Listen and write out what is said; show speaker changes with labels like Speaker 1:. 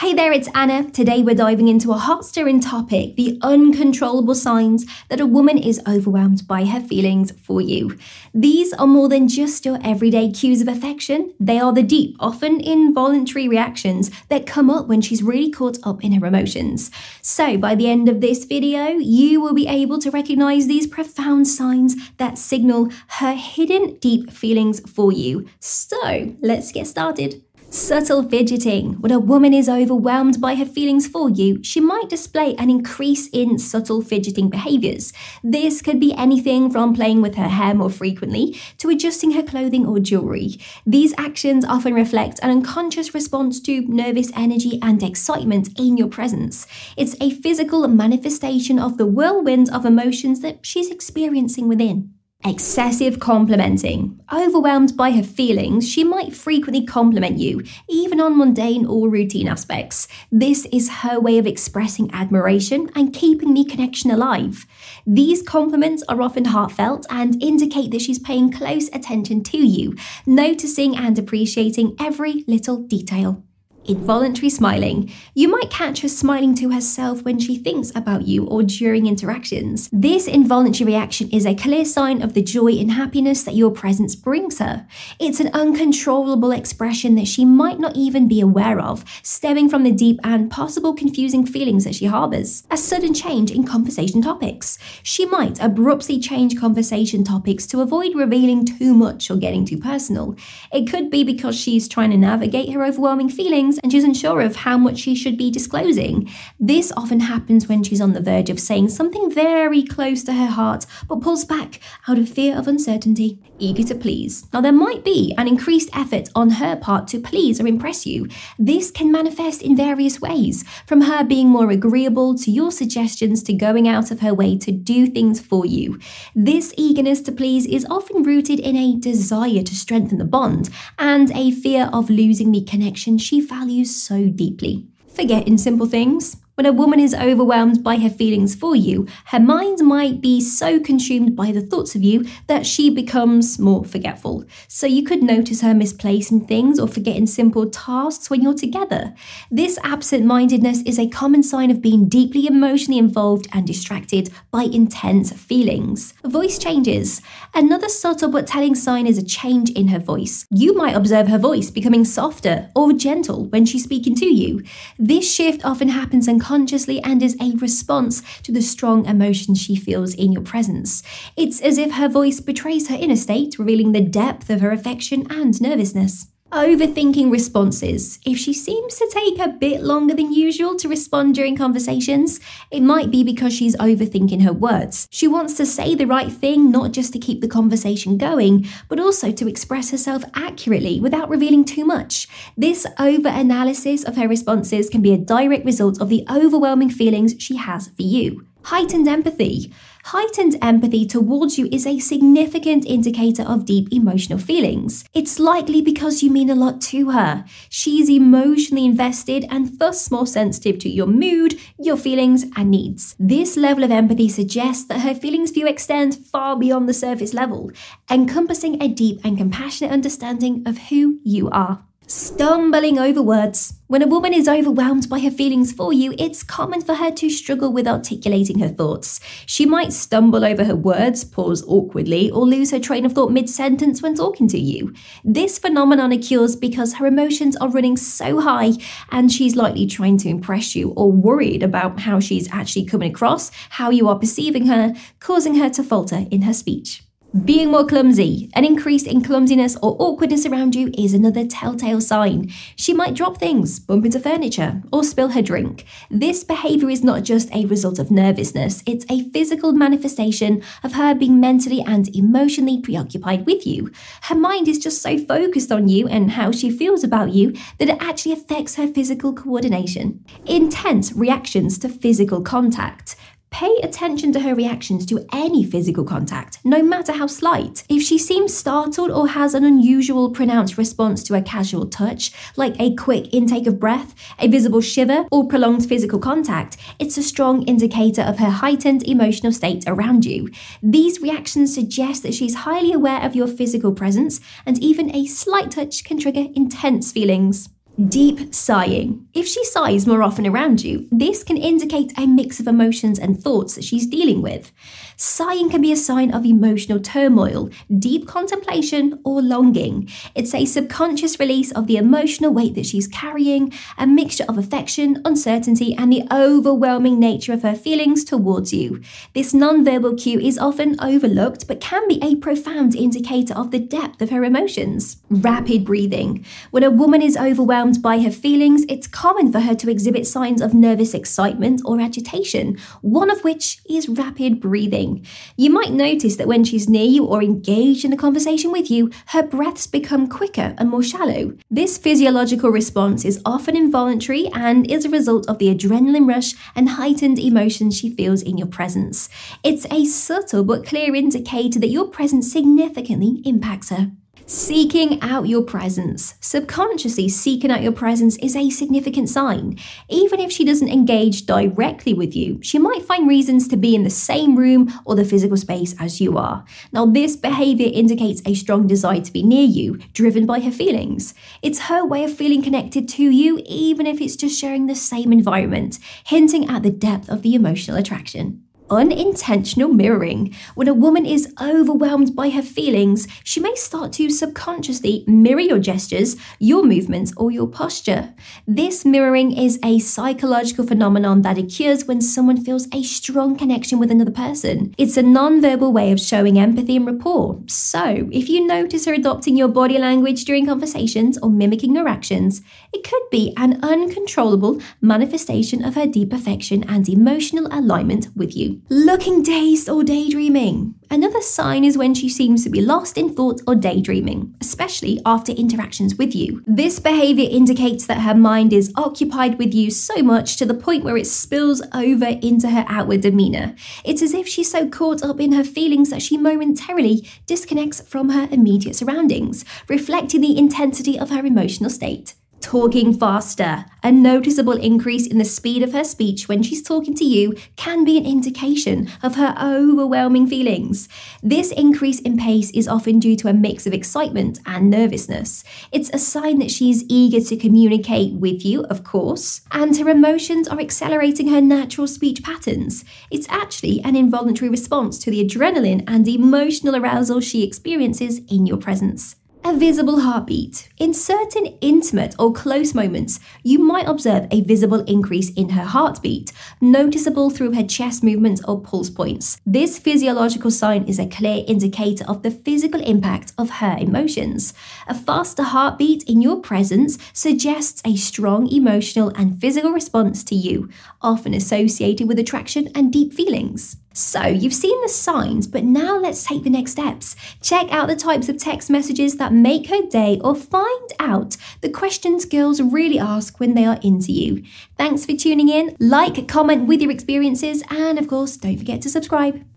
Speaker 1: Hey there, it's Anna. Today we're diving into a hot stirring topic the uncontrollable signs that a woman is overwhelmed by her feelings for you. These are more than just your everyday cues of affection, they are the deep, often involuntary reactions that come up when she's really caught up in her emotions. So, by the end of this video, you will be able to recognize these profound signs that signal her hidden deep feelings for you. So, let's get started. Subtle fidgeting. When a woman is overwhelmed by her feelings for you, she might display an increase in subtle fidgeting behaviors. This could be anything from playing with her hair more frequently to adjusting her clothing or jewelry. These actions often reflect an unconscious response to nervous energy and excitement in your presence. It's a physical manifestation of the whirlwind of emotions that she's experiencing within. Excessive complimenting. Overwhelmed by her feelings, she might frequently compliment you, even on mundane or routine aspects. This is her way of expressing admiration and keeping the connection alive. These compliments are often heartfelt and indicate that she's paying close attention to you, noticing and appreciating every little detail. Involuntary smiling. You might catch her smiling to herself when she thinks about you or during interactions. This involuntary reaction is a clear sign of the joy and happiness that your presence brings her. It's an uncontrollable expression that she might not even be aware of, stemming from the deep and possible confusing feelings that she harbors. A sudden change in conversation topics. She might abruptly change conversation topics to avoid revealing too much or getting too personal. It could be because she's trying to navigate her overwhelming feelings things and she's unsure of how much she should be disclosing. This often happens when she's on the verge of saying something very close to her heart, but pulls back out of fear of uncertainty, eager to please. Now, there might be an increased effort on her part to please or impress you. This can manifest in various ways, from her being more agreeable to your suggestions to going out of her way to do things for you. This eagerness to please is often rooted in a desire to strengthen the bond and a fear of losing the connection she values values so deeply. Forgetting simple things, when a woman is overwhelmed by her feelings for you, her mind might be so consumed by the thoughts of you that she becomes more forgetful. So you could notice her misplacing things or forgetting simple tasks when you're together. This absent mindedness is a common sign of being deeply emotionally involved and distracted by intense feelings. Voice changes. Another subtle but telling sign is a change in her voice. You might observe her voice becoming softer or gentle when she's speaking to you. This shift often happens unconsciously unconsciously and is a response to the strong emotion she feels in your presence. It's as if her voice betrays her inner state, revealing the depth of her affection and nervousness. Overthinking responses. If she seems to take a bit longer than usual to respond during conversations, it might be because she's overthinking her words. She wants to say the right thing, not just to keep the conversation going, but also to express herself accurately without revealing too much. This over analysis of her responses can be a direct result of the overwhelming feelings she has for you. Heightened empathy. Heightened empathy towards you is a significant indicator of deep emotional feelings. It's likely because you mean a lot to her. She's emotionally invested and thus more sensitive to your mood, your feelings, and needs. This level of empathy suggests that her feelings for you extend far beyond the surface level, encompassing a deep and compassionate understanding of who you are. Stumbling over words. When a woman is overwhelmed by her feelings for you, it's common for her to struggle with articulating her thoughts. She might stumble over her words, pause awkwardly, or lose her train of thought mid sentence when talking to you. This phenomenon occurs because her emotions are running so high and she's likely trying to impress you or worried about how she's actually coming across, how you are perceiving her, causing her to falter in her speech. Being more clumsy. An increase in clumsiness or awkwardness around you is another telltale sign. She might drop things, bump into furniture, or spill her drink. This behaviour is not just a result of nervousness, it's a physical manifestation of her being mentally and emotionally preoccupied with you. Her mind is just so focused on you and how she feels about you that it actually affects her physical coordination. Intense reactions to physical contact. Pay attention to her reactions to any physical contact, no matter how slight. If she seems startled or has an unusual pronounced response to a casual touch, like a quick intake of breath, a visible shiver, or prolonged physical contact, it's a strong indicator of her heightened emotional state around you. These reactions suggest that she's highly aware of your physical presence, and even a slight touch can trigger intense feelings. Deep sighing. If she sighs more often around you, this can indicate a mix of emotions and thoughts that she's dealing with. Sighing can be a sign of emotional turmoil, deep contemplation, or longing. It's a subconscious release of the emotional weight that she's carrying, a mixture of affection, uncertainty, and the overwhelming nature of her feelings towards you. This nonverbal cue is often overlooked but can be a profound indicator of the depth of her emotions. Rapid breathing. When a woman is overwhelmed by her feelings, it's common for her to exhibit signs of nervous excitement or agitation, one of which is rapid breathing. You might notice that when she's near you or engaged in a conversation with you, her breaths become quicker and more shallow. This physiological response is often involuntary and is a result of the adrenaline rush and heightened emotions she feels in your presence. It's a subtle but clear indicator that your presence significantly impacts her. Seeking out your presence. Subconsciously seeking out your presence is a significant sign. Even if she doesn't engage directly with you, she might find reasons to be in the same room or the physical space as you are. Now, this behavior indicates a strong desire to be near you, driven by her feelings. It's her way of feeling connected to you, even if it's just sharing the same environment, hinting at the depth of the emotional attraction. Unintentional mirroring. When a woman is overwhelmed by her feelings, she may start to subconsciously mirror your gestures, your movements, or your posture. This mirroring is a psychological phenomenon that occurs when someone feels a strong connection with another person. It's a non-verbal way of showing empathy and rapport. So, if you notice her adopting your body language during conversations or mimicking your actions, it could be an uncontrollable manifestation of her deep affection and emotional alignment with you. Looking dazed or daydreaming. Another sign is when she seems to be lost in thought or daydreaming, especially after interactions with you. This behavior indicates that her mind is occupied with you so much to the point where it spills over into her outward demeanor. It's as if she's so caught up in her feelings that she momentarily disconnects from her immediate surroundings, reflecting the intensity of her emotional state talking faster. A noticeable increase in the speed of her speech when she's talking to you can be an indication of her overwhelming feelings. This increase in pace is often due to a mix of excitement and nervousness. It's a sign that she's eager to communicate with you, of course, and her emotions are accelerating her natural speech patterns. It's actually an involuntary response to the adrenaline and emotional arousal she experiences in your presence. A visible heartbeat. In certain intimate or close moments, you might observe a visible increase in her heartbeat, noticeable through her chest movements or pulse points. This physiological sign is a clear indicator of the physical impact of her emotions. A faster heartbeat in your presence suggests a strong emotional and physical response to you, often associated with attraction and deep feelings. So, you've seen the signs, but now let's take the next steps. Check out the types of text messages that make her day or find out the questions girls really ask when they are into you. Thanks for tuning in. Like, comment with your experiences, and of course, don't forget to subscribe.